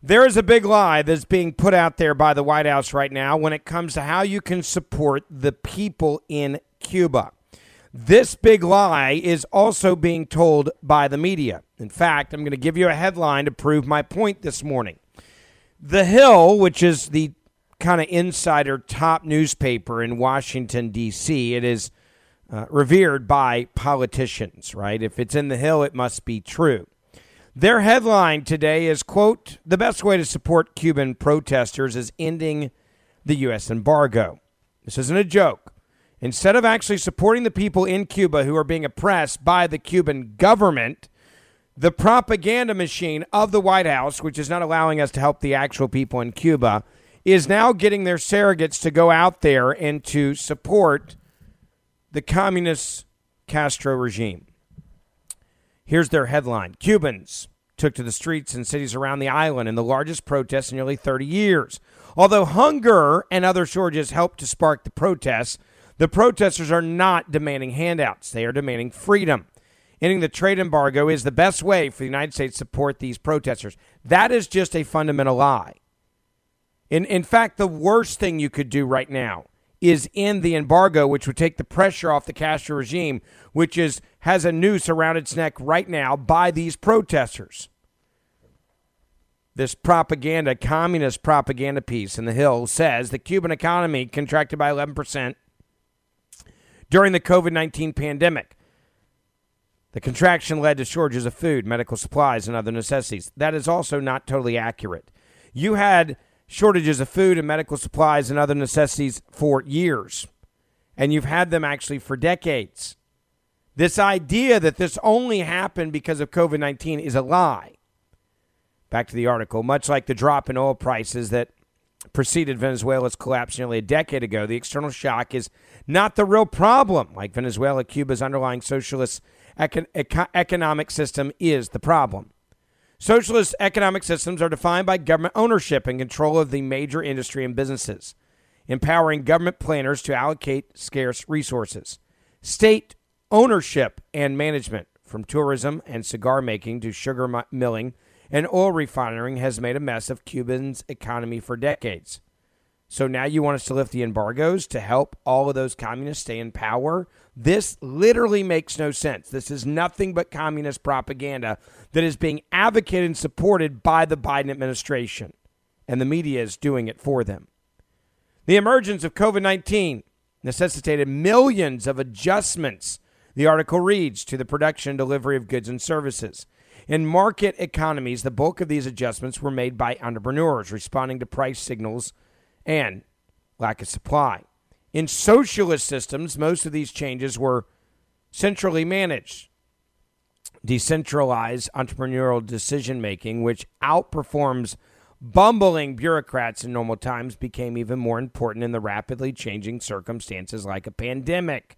There is a big lie that's being put out there by the White House right now when it comes to how you can support the people in Cuba. This big lie is also being told by the media. In fact, I'm going to give you a headline to prove my point this morning. The Hill, which is the kind of insider top newspaper in Washington, D.C., it is uh, revered by politicians, right? If it's in the Hill, it must be true. Their headline today is quote, "The best way to support Cuban protesters is ending the US embargo." This isn't a joke. Instead of actually supporting the people in Cuba who are being oppressed by the Cuban government, the propaganda machine of the White House, which is not allowing us to help the actual people in Cuba, is now getting their surrogates to go out there and to support the communist Castro regime. Here's their headline Cubans took to the streets in cities around the island in the largest protest in nearly 30 years. Although hunger and other shortages helped to spark the protests, the protesters are not demanding handouts. They are demanding freedom. Ending the trade embargo is the best way for the United States to support these protesters. That is just a fundamental lie. In, in fact, the worst thing you could do right now is end the embargo, which would take the pressure off the Castro regime, which is has a noose around its neck right now by these protesters. This propaganda, communist propaganda piece in the Hill says the Cuban economy contracted by 11% during the COVID 19 pandemic. The contraction led to shortages of food, medical supplies, and other necessities. That is also not totally accurate. You had shortages of food and medical supplies and other necessities for years, and you've had them actually for decades. This idea that this only happened because of COVID 19 is a lie. Back to the article. Much like the drop in oil prices that preceded Venezuela's collapse nearly a decade ago, the external shock is not the real problem. Like Venezuela, Cuba's underlying socialist econ- economic system is the problem. Socialist economic systems are defined by government ownership and control of the major industry and businesses, empowering government planners to allocate scarce resources. State ownership and management, from tourism and cigar making to sugar milling and oil refining, has made a mess of Cuba's economy for decades. So now you want us to lift the embargoes to help all of those communists stay in power? This literally makes no sense. This is nothing but communist propaganda that is being advocated and supported by the Biden administration, and the media is doing it for them. The emergence of COVID 19 necessitated millions of adjustments, the article reads, to the production and delivery of goods and services. In market economies, the bulk of these adjustments were made by entrepreneurs responding to price signals and lack of supply. In socialist systems, most of these changes were centrally managed. Decentralized entrepreneurial decision making, which outperforms bumbling bureaucrats in normal times, became even more important in the rapidly changing circumstances like a pandemic.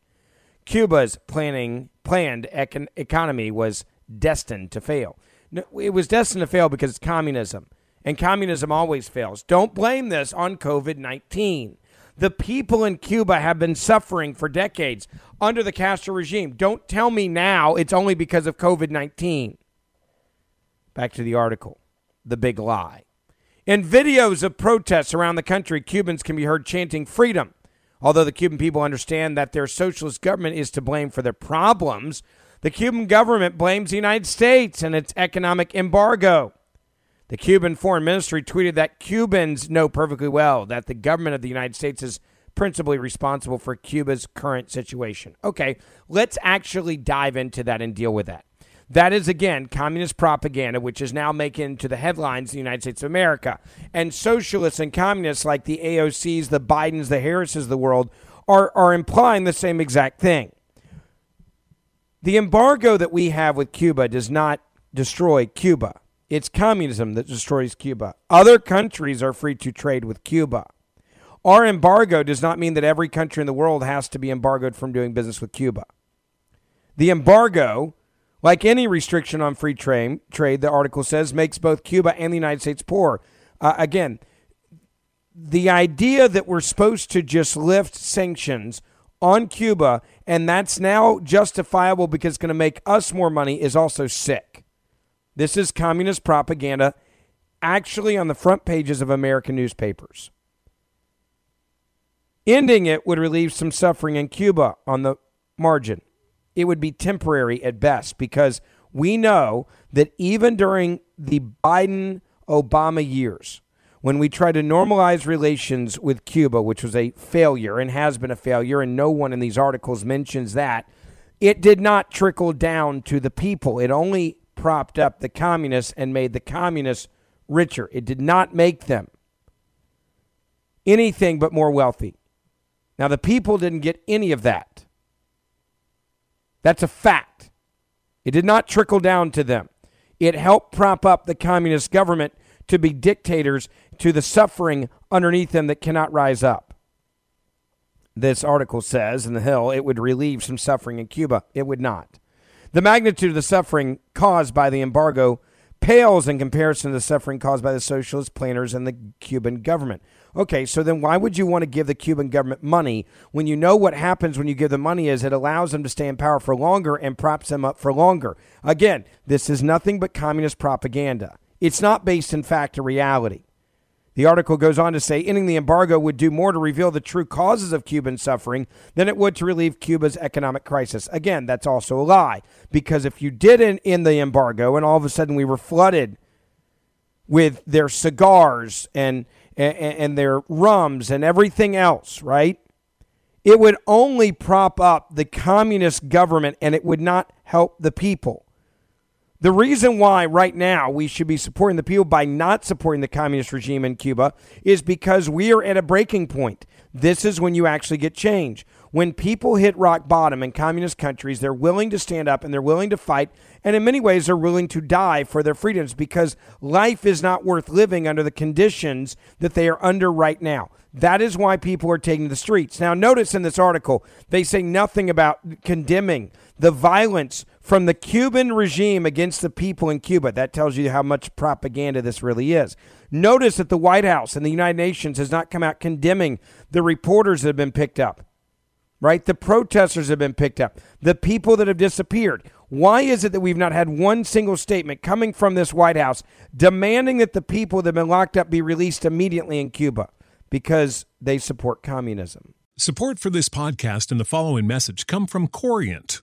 Cuba's planning, planned econ- economy was destined to fail. No, it was destined to fail because it's communism, and communism always fails. Don't blame this on COVID 19. The people in Cuba have been suffering for decades under the Castro regime. Don't tell me now it's only because of COVID 19. Back to the article The Big Lie. In videos of protests around the country, Cubans can be heard chanting freedom. Although the Cuban people understand that their socialist government is to blame for their problems, the Cuban government blames the United States and its economic embargo. The Cuban foreign ministry tweeted that Cubans know perfectly well that the government of the United States is principally responsible for Cuba's current situation. Okay, let's actually dive into that and deal with that. That is, again, communist propaganda, which is now making to the headlines in the United States of America. And socialists and communists like the AOCs, the Bidens, the Harrises of the world are, are implying the same exact thing. The embargo that we have with Cuba does not destroy Cuba. It's communism that destroys Cuba. Other countries are free to trade with Cuba. Our embargo does not mean that every country in the world has to be embargoed from doing business with Cuba. The embargo like any restriction on free trade, trade, the article says, makes both Cuba and the United States poor. Uh, again, the idea that we're supposed to just lift sanctions on Cuba and that's now justifiable because it's going to make us more money is also sick. This is communist propaganda actually on the front pages of American newspapers. Ending it would relieve some suffering in Cuba on the margin it would be temporary at best because we know that even during the Biden Obama years, when we tried to normalize relations with Cuba, which was a failure and has been a failure, and no one in these articles mentions that, it did not trickle down to the people. It only propped up the communists and made the communists richer. It did not make them anything but more wealthy. Now, the people didn't get any of that. That's a fact. It did not trickle down to them. It helped prop up the communist government to be dictators to the suffering underneath them that cannot rise up. This article says in The Hill it would relieve some suffering in Cuba. It would not. The magnitude of the suffering caused by the embargo pales in comparison to the suffering caused by the socialist planners and the Cuban government. Okay, so then why would you want to give the Cuban government money when you know what happens when you give them money is it allows them to stay in power for longer and props them up for longer? Again, this is nothing but communist propaganda. It's not based in fact or reality. The article goes on to say ending the embargo would do more to reveal the true causes of Cuban suffering than it would to relieve Cuba's economic crisis. Again, that's also a lie because if you didn't end the embargo and all of a sudden we were flooded with their cigars and and, and their rums and everything else, right? It would only prop up the communist government and it would not help the people. The reason why right now we should be supporting the people by not supporting the communist regime in Cuba is because we are at a breaking point. This is when you actually get change. When people hit rock bottom in communist countries, they're willing to stand up and they're willing to fight, and in many ways, they're willing to die for their freedoms because life is not worth living under the conditions that they are under right now. That is why people are taking the streets. Now, notice in this article, they say nothing about condemning the violence from the Cuban regime against the people in Cuba. That tells you how much propaganda this really is. Notice that the White House and the United Nations has not come out condemning the reporters that have been picked up, right? The protesters have been picked up, the people that have disappeared. Why is it that we've not had one single statement coming from this White House demanding that the people that have been locked up be released immediately in Cuba? Because they support communism. Support for this podcast and the following message come from Corient.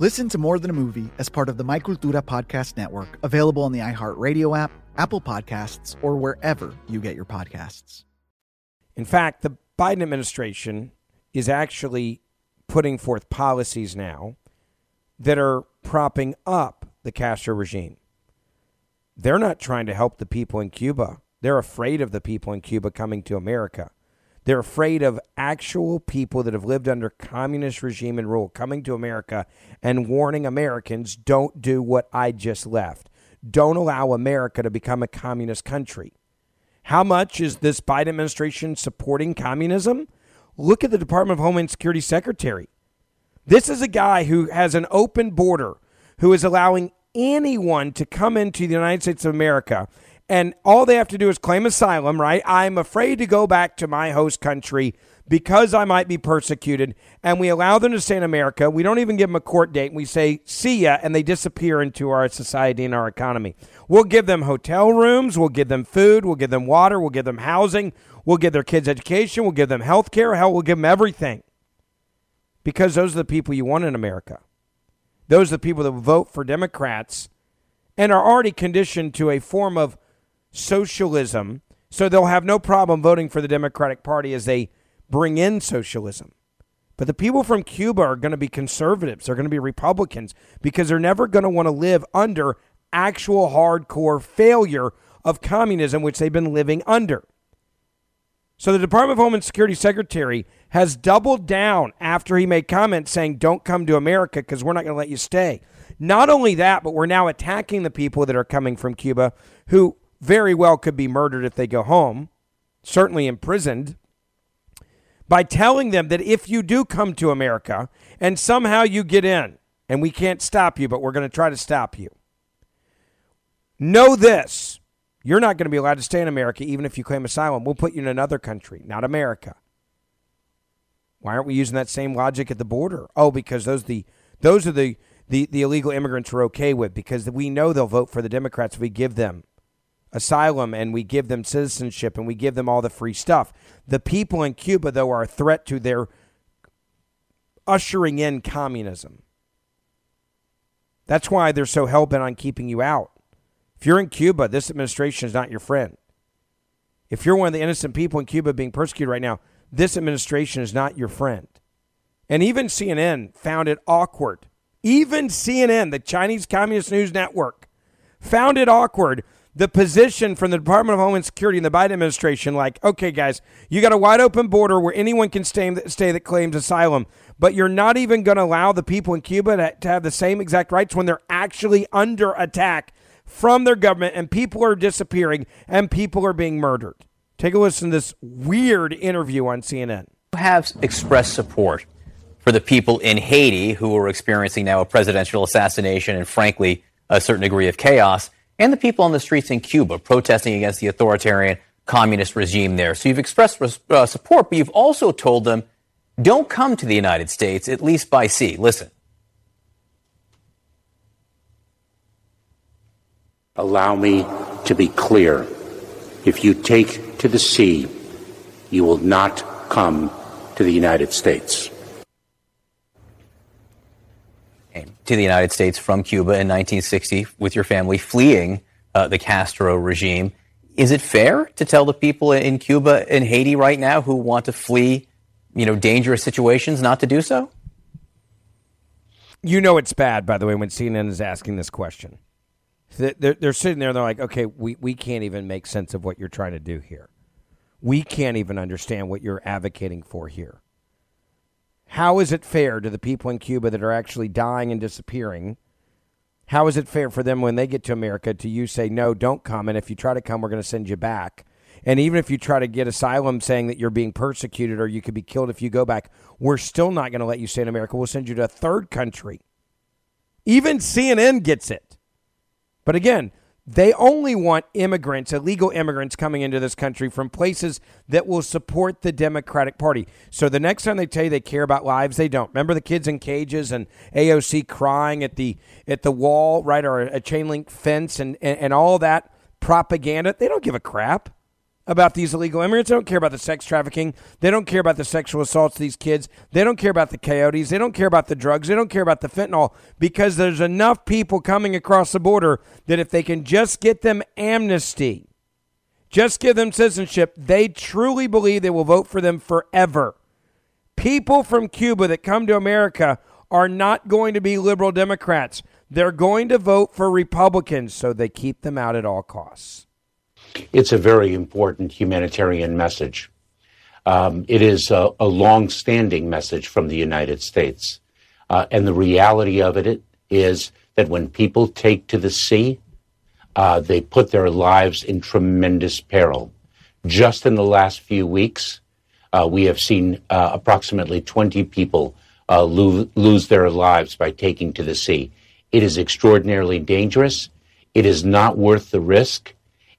Listen to More Than a Movie as part of the My Cultura podcast network, available on the iHeartRadio app, Apple Podcasts, or wherever you get your podcasts. In fact, the Biden administration is actually putting forth policies now that are propping up the Castro regime. They're not trying to help the people in Cuba. They're afraid of the people in Cuba coming to America. They're afraid of actual people that have lived under communist regime and rule coming to America and warning Americans don't do what I just left. Don't allow America to become a communist country. How much is this Biden administration supporting communism? Look at the Department of Homeland Security Secretary. This is a guy who has an open border, who is allowing anyone to come into the United States of America, and all they have to do is claim asylum, right? I'm afraid to go back to my host country because I might be persecuted, and we allow them to stay in America. We don't even give them a court date. We say, see ya, and they disappear into our society and our economy. We'll give them hotel rooms, we'll give them food, we'll give them water, we'll give them housing, we'll give their kids education, we'll give them health care, hell, we'll give them everything. Because those are the people you want in America. Those are the people that vote for Democrats and are already conditioned to a form of socialism, so they'll have no problem voting for the Democratic Party as they bring in socialism. But the people from Cuba are going to be conservatives. They're going to be Republicans because they're never going to want to live under actual hardcore failure of communism, which they've been living under. So the Department of Homeland Security Secretary has doubled down after he made comments saying, don't come to America because we're not going to let you stay. Not only that, but we're now attacking the people that are coming from Cuba who very well could be murdered if they go home, certainly imprisoned, by telling them that if you do come to America and somehow you get in, and we can't stop you, but we're going to try to stop you, know this. You're not going to be allowed to stay in America even if you claim asylum. We'll put you in another country, not America. Why aren't we using that same logic at the border? Oh, because those the those are the, the, the illegal immigrants we're okay with because we know they'll vote for the Democrats if we give them asylum and we give them citizenship and we give them all the free stuff. The people in Cuba, though, are a threat to their ushering in communism. That's why they're so hell bent on keeping you out. If you're in Cuba, this administration is not your friend. If you're one of the innocent people in Cuba being persecuted right now, this administration is not your friend. And even CNN found it awkward. Even CNN, the Chinese Communist News Network, found it awkward. The position from the Department of Homeland Security and the Biden administration, like, okay, guys, you got a wide open border where anyone can stay, stay that claims asylum, but you're not even going to allow the people in Cuba to, to have the same exact rights when they're actually under attack from their government and people are disappearing and people are being murdered. Take a listen to this weird interview on CNN. have expressed support for the people in Haiti who are experiencing now a presidential assassination and, frankly, a certain degree of chaos, and the people on the streets in Cuba protesting against the authoritarian communist regime there. So you've expressed uh, support, but you've also told them don't come to the United States, at least by sea. Listen. Allow me to be clear. If you take to the sea, you will not come to the United States. To the United States from Cuba in 1960 with your family fleeing uh, the Castro regime. Is it fair to tell the people in Cuba and Haiti right now who want to flee, you know, dangerous situations not to do so? You know it's bad, by the way, when CNN is asking this question. They're, they're sitting there and they're like, okay, we, we can't even make sense of what you're trying to do here. We can't even understand what you're advocating for here. How is it fair to the people in Cuba that are actually dying and disappearing? How is it fair for them when they get to America to you say, no, don't come. And if you try to come, we're going to send you back. And even if you try to get asylum saying that you're being persecuted or you could be killed if you go back, we're still not going to let you stay in America. We'll send you to a third country. Even CNN gets it. But again, they only want immigrants, illegal immigrants coming into this country from places that will support the Democratic Party. So the next time they tell you they care about lives, they don't. Remember the kids in cages and AOC crying at the at the wall, right, or a chain link fence and, and, and all that propaganda? They don't give a crap about these illegal immigrants. They don't care about the sex trafficking. They don't care about the sexual assaults of these kids. They don't care about the coyotes. They don't care about the drugs. They don't care about the fentanyl because there's enough people coming across the border that if they can just get them amnesty, just give them citizenship, they truly believe they will vote for them forever. People from Cuba that come to America are not going to be liberal Democrats. They're going to vote for Republicans, so they keep them out at all costs. It's a very important humanitarian message. Um, it is a, a long-standing message from the United States. Uh, and the reality of it is that when people take to the sea, uh, they put their lives in tremendous peril. Just in the last few weeks, uh, we have seen uh, approximately 20 people uh, lo- lose their lives by taking to the sea. It is extraordinarily dangerous. It is not worth the risk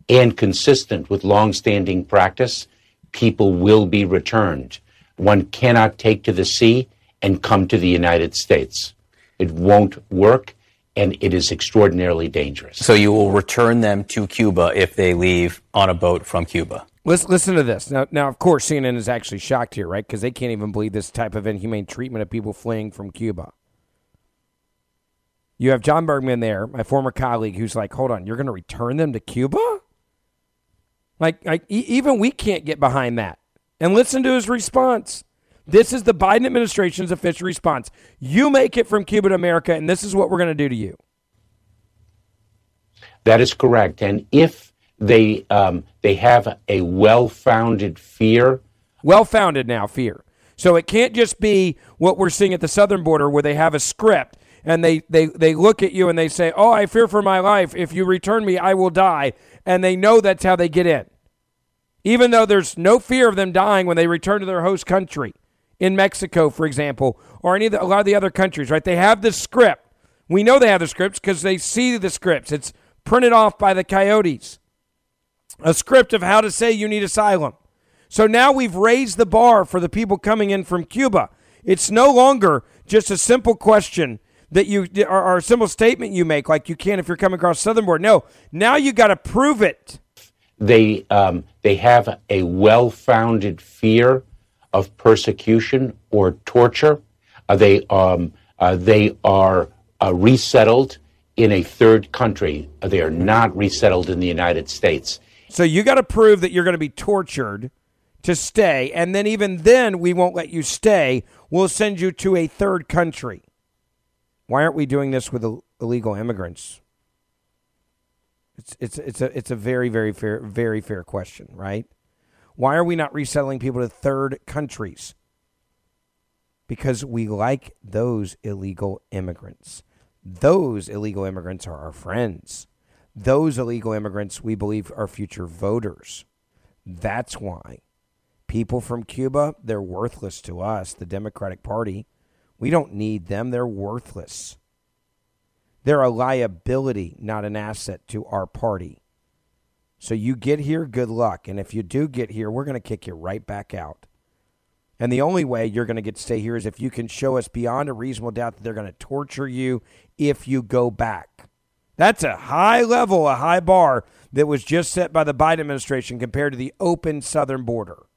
and consistent with longstanding practice, people will be returned. One cannot take to the sea and come to the United States. It won't work, and it is extraordinarily dangerous. So you will return them to Cuba if they leave on a boat from Cuba. Listen, listen to this. Now, now, of course, CNN is actually shocked here, right? Because they can't even believe this type of inhumane treatment of people fleeing from Cuba. You have John Berman there, my former colleague, who's like, hold on, you're going to return them to Cuba? Like, like even we can't get behind that. And listen to his response. This is the Biden administration's official response. You make it from Cuba to America, and this is what we're going to do to you. That is correct. And if they um, they have a well-founded fear, well-founded now fear. So it can't just be what we're seeing at the southern border, where they have a script and they they they look at you and they say, "Oh, I fear for my life. If you return me, I will die." And they know that's how they get in even though there's no fear of them dying when they return to their host country in Mexico, for example, or any the, a lot of the other countries, right? They have the script. We know they have the scripts because they see the scripts. It's printed off by the coyotes. A script of how to say you need asylum. So now we've raised the bar for the people coming in from Cuba. It's no longer just a simple question that you or, or a simple statement you make like you can if you're coming across southern border. No, now you got to prove it they um, they have a well-founded fear of persecution or torture. Uh, they um, uh, they are uh, resettled in a third country. They are not resettled in the United States. So you got to prove that you're going to be tortured to stay, and then even then we won't let you stay. We'll send you to a third country. Why aren't we doing this with illegal immigrants? It's it's it's a it's a very very fair very fair question, right? Why are we not resettling people to third countries? Because we like those illegal immigrants. Those illegal immigrants are our friends. Those illegal immigrants we believe are future voters. That's why people from Cuba, they're worthless to us, the Democratic Party. We don't need them. They're worthless. They're a liability, not an asset to our party. So you get here, good luck. And if you do get here, we're going to kick you right back out. And the only way you're going to get to stay here is if you can show us beyond a reasonable doubt that they're going to torture you if you go back. That's a high level, a high bar that was just set by the Biden administration compared to the open southern border.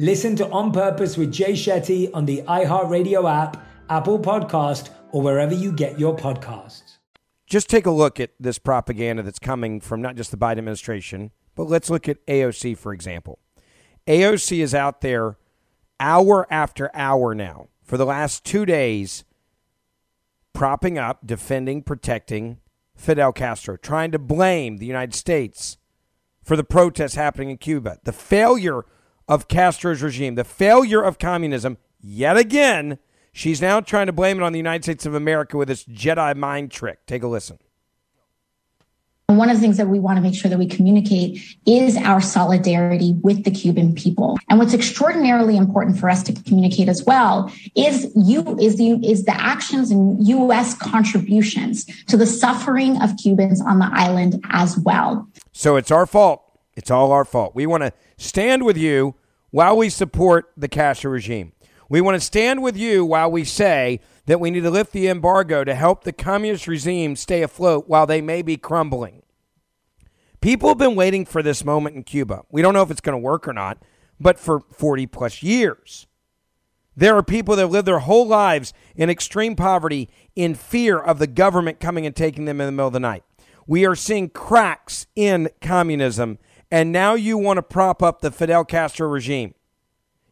Listen to On Purpose with Jay Shetty on the iHeartRadio app, Apple Podcast, or wherever you get your podcasts. Just take a look at this propaganda that's coming from not just the Biden administration, but let's look at AOC, for example. AOC is out there hour after hour now for the last two days propping up, defending, protecting Fidel Castro, trying to blame the United States for the protests happening in Cuba, the failure of Castro's regime, the failure of communism. Yet again, she's now trying to blame it on the United States of America with this Jedi mind trick. Take a listen. One of the things that we want to make sure that we communicate is our solidarity with the Cuban people. And what's extraordinarily important for us to communicate as well is you is the is the actions and US contributions to the suffering of Cubans on the island as well. So it's our fault. It's all our fault. We want to stand with you while we support the Castro regime. We want to stand with you while we say that we need to lift the embargo to help the communist regime stay afloat while they may be crumbling. People have been waiting for this moment in Cuba. We don't know if it's going to work or not, but for 40 plus years. There are people that live their whole lives in extreme poverty in fear of the government coming and taking them in the middle of the night. We are seeing cracks in communism, and now you want to prop up the Fidel Castro regime.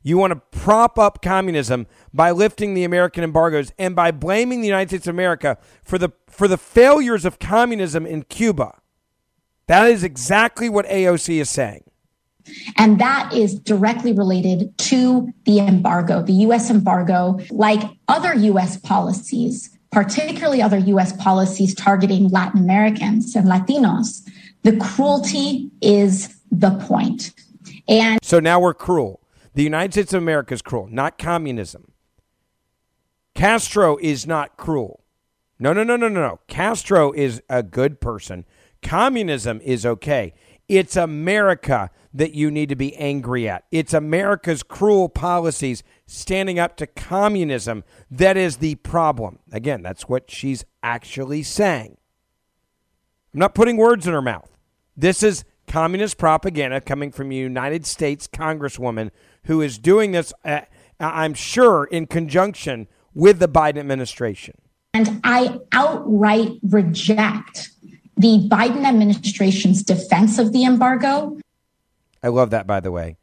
You want to prop up communism by lifting the American embargoes and by blaming the United States of America for the for the failures of communism in Cuba. That is exactly what AOC is saying. And that is directly related to the embargo, the US embargo, like other US policies, particularly other US policies targeting Latin Americans and Latinos. The cruelty is the point. And So now we're cruel. The United States of America is cruel, not communism. Castro is not cruel. No, no, no, no, no, no. Castro is a good person. Communism is okay. It's America that you need to be angry at. It's America's cruel policies standing up to communism that is the problem. Again, that's what she's actually saying. I'm not putting words in her mouth. This is communist propaganda coming from a United States Congresswoman who is doing this, uh, I'm sure, in conjunction with the Biden administration. And I outright reject the Biden administration's defense of the embargo. I love that, by the way.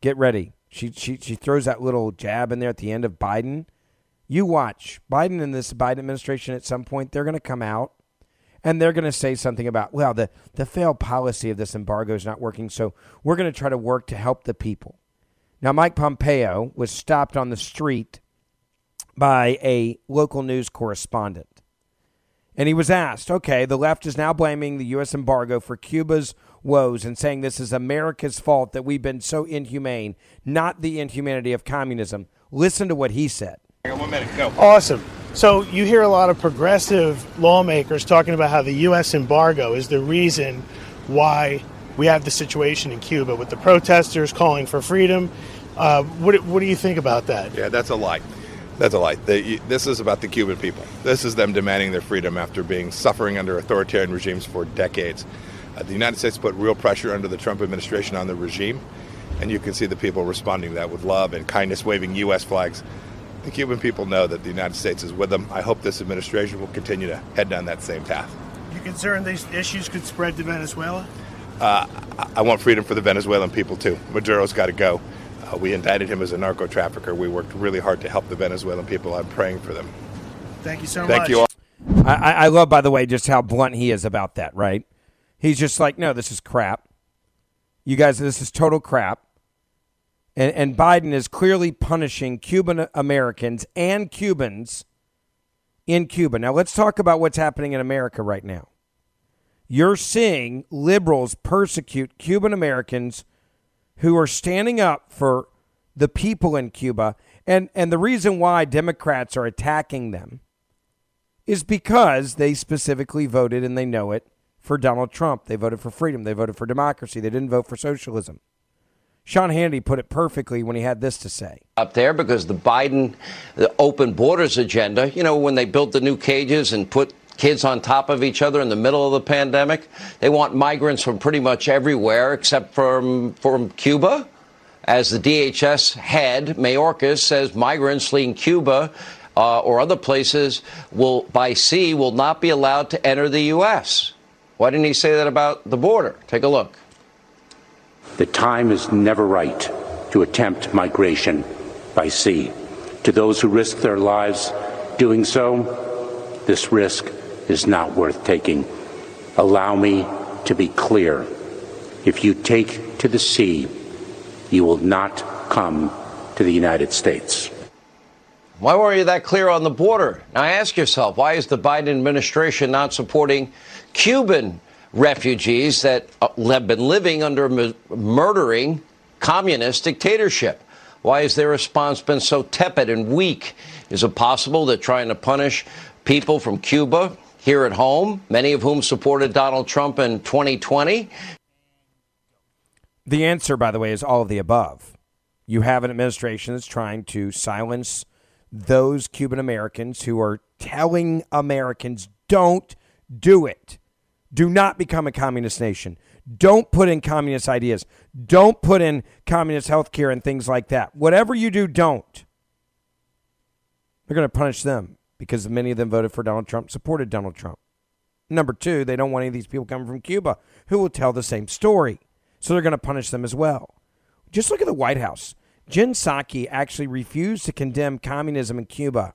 Get ready. She, she, she throws that little jab in there at the end of Biden. You watch. Biden and this Biden administration at some point, they're going to come out and they're going to say something about, well, the, the failed policy of this embargo is not working, so we're going to try to work to help the people. Now, Mike Pompeo was stopped on the street by a local news correspondent. And he was asked, okay, the left is now blaming the U.S. embargo for Cuba's woes and saying this is America's fault that we've been so inhumane, not the inhumanity of communism. Listen to what he said. One minute, go. Awesome. So you hear a lot of progressive lawmakers talking about how the U.S. embargo is the reason why we have the situation in Cuba with the protesters calling for freedom. Uh, what, what do you think about that? Yeah, that's a lie. That's a lie. This is about the Cuban people. This is them demanding their freedom after being suffering under authoritarian regimes for decades. Uh, the United States put real pressure under the Trump administration on the regime, and you can see the people responding to that with love and kindness, waving U.S. flags. The Cuban people know that the United States is with them. I hope this administration will continue to head down that same path. You concerned these issues could spread to Venezuela? Uh, I want freedom for the Venezuelan people too. Maduro's got to go. Uh, we indicted him as a narco trafficker. We worked really hard to help the Venezuelan people. I'm praying for them. Thank you so Thank much. you all. I, I love, by the way, just how blunt he is about that, right? He's just like, no, this is crap. You guys, this is total crap. And, and Biden is clearly punishing Cuban Americans and Cubans in Cuba. Now, let's talk about what's happening in America right now. You're seeing liberals persecute Cuban Americans who are standing up for the people in Cuba. And, and the reason why Democrats are attacking them is because they specifically voted, and they know it, for Donald Trump. They voted for freedom. They voted for democracy. They didn't vote for socialism. Sean Hannity put it perfectly when he had this to say. up there because the Biden the open borders agenda, you know, when they built the new cages and put kids on top of each other in the middle of the pandemic, they want migrants from pretty much everywhere except from from Cuba. As the DHS head, Mayorkas, says migrants fleeing Cuba uh, or other places will by sea will not be allowed to enter the U.S. Why didn't he say that about the border? Take a look. The time is never right to attempt migration by sea. To those who risk their lives doing so, this risk is not worth taking. Allow me to be clear. If you take to the sea, you will not come to the United States. Why weren't you that clear on the border? Now ask yourself, why is the Biden administration not supporting Cuban refugees that uh, have been living under a murdering communist dictatorship? Why has their response been so tepid and weak? Is it possible that trying to punish people from Cuba here at home, many of whom supported Donald Trump in 2020, The answer, by the way, is all of the above. You have an administration that's trying to silence those Cuban Americans who are telling Americans, don't do it. Do not become a communist nation. Don't put in communist ideas. Don't put in communist health care and things like that. Whatever you do, don't. They're going to punish them because many of them voted for Donald Trump, supported Donald Trump. Number two, they don't want any of these people coming from Cuba who will tell the same story. So they're going to punish them as well. Just look at the White House. Jen Psaki actually refused to condemn communism in Cuba,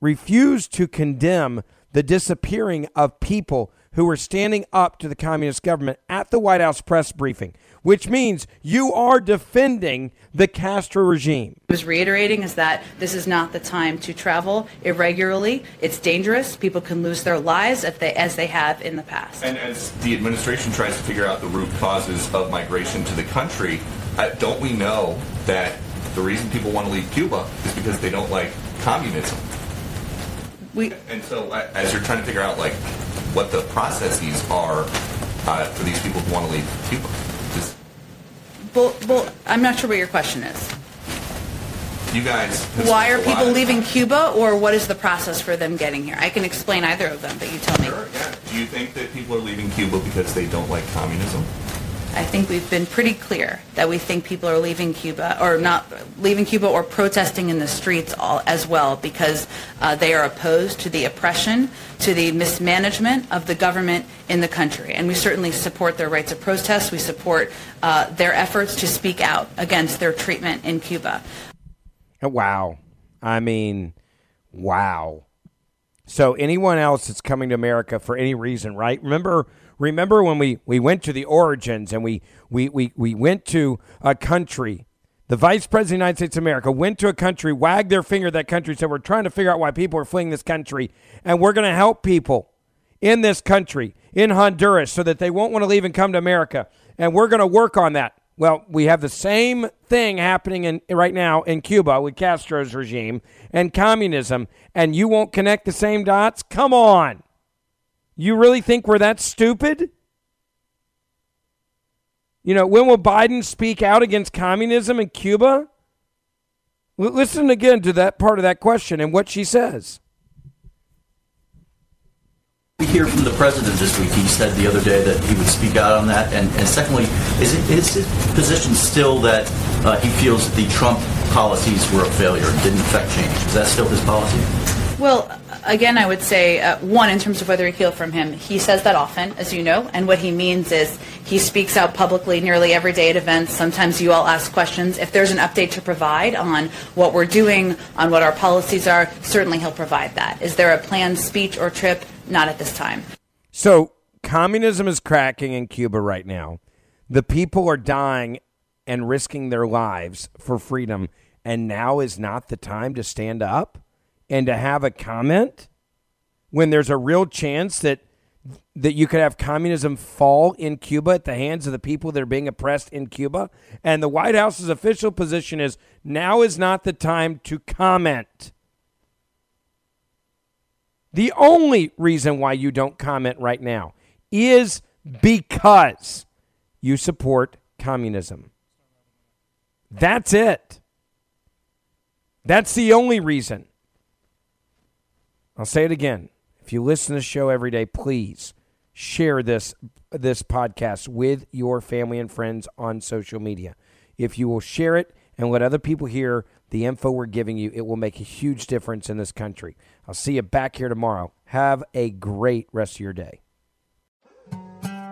refused to condemn the disappearing of people who were standing up to the communist government at the White House press briefing, which means you are defending the Castro regime. was reiterating is that this is not the time to travel irregularly. It's dangerous. People can lose their lives if they, as they have in the past. And as the administration tries to figure out the root causes of migration to the country, uh, don't we know that the reason people want to leave Cuba is because they don't like communism? We and so uh, as you're trying to figure out like what the processes are uh, for these people who want to leave Cuba? Just, Well, well, I'm not sure what your question is. you guys. Why are people leaving Cuba, or what is the process for them getting here? I can explain either of them, but you tell me. Sure, yeah. Do you think that people are leaving Cuba because they don't like communism? I think we've been pretty clear that we think people are leaving Cuba, or not leaving Cuba, or protesting in the streets all, as well because uh, they are opposed to the oppression, to the mismanagement of the government in the country. And we certainly support their rights of protest. We support uh, their efforts to speak out against their treatment in Cuba. Wow. I mean, wow. So anyone else that's coming to America for any reason, right? Remember remember when we, we went to the origins and we, we, we, we went to a country, the vice president of the United States of America went to a country, wagged their finger at that country, said, We're trying to figure out why people are fleeing this country, and we're going to help people in this country, in Honduras, so that they won't want to leave and come to America. And we're going to work on that. Well, we have the same thing happening in right now in Cuba with Castro's regime and communism, and you won't connect the same dots? Come on. You really think we're that stupid? You know, when will Biden speak out against communism in Cuba? L- listen again to that part of that question and what she says. We hear from the president this week. He said the other day that he would speak out on that. And, and secondly, is, it, is his position still that uh, he feels that the Trump policies were a failure and didn't affect change? Is that still his policy? Well, again, I would say, uh, one, in terms of whether we hear from him, he says that often, as you know, and what he means is he speaks out publicly nearly every day at events. Sometimes you all ask questions. If there's an update to provide on what we're doing, on what our policies are, certainly he'll provide that. Is there a planned speech or trip? Not at this time. So, communism is cracking in Cuba right now. The people are dying and risking their lives for freedom, and now is not the time to stand up and to have a comment when there's a real chance that that you could have communism fall in Cuba at the hands of the people that are being oppressed in Cuba. And the White House's official position is now is not the time to comment. The only reason why you don't comment right now is because you support communism. That's it. That's the only reason. I'll say it again. If you listen to the show every day, please share this this podcast with your family and friends on social media. If you will share it and let other people hear the info we're giving you, it will make a huge difference in this country. I'll see you back here tomorrow. Have a great rest of your day.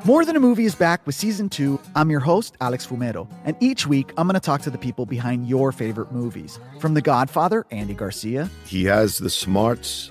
More Than a Movie is back with season two. I'm your host, Alex Fumero, and each week I'm going to talk to the people behind your favorite movies. From The Godfather, Andy Garcia, He has the smarts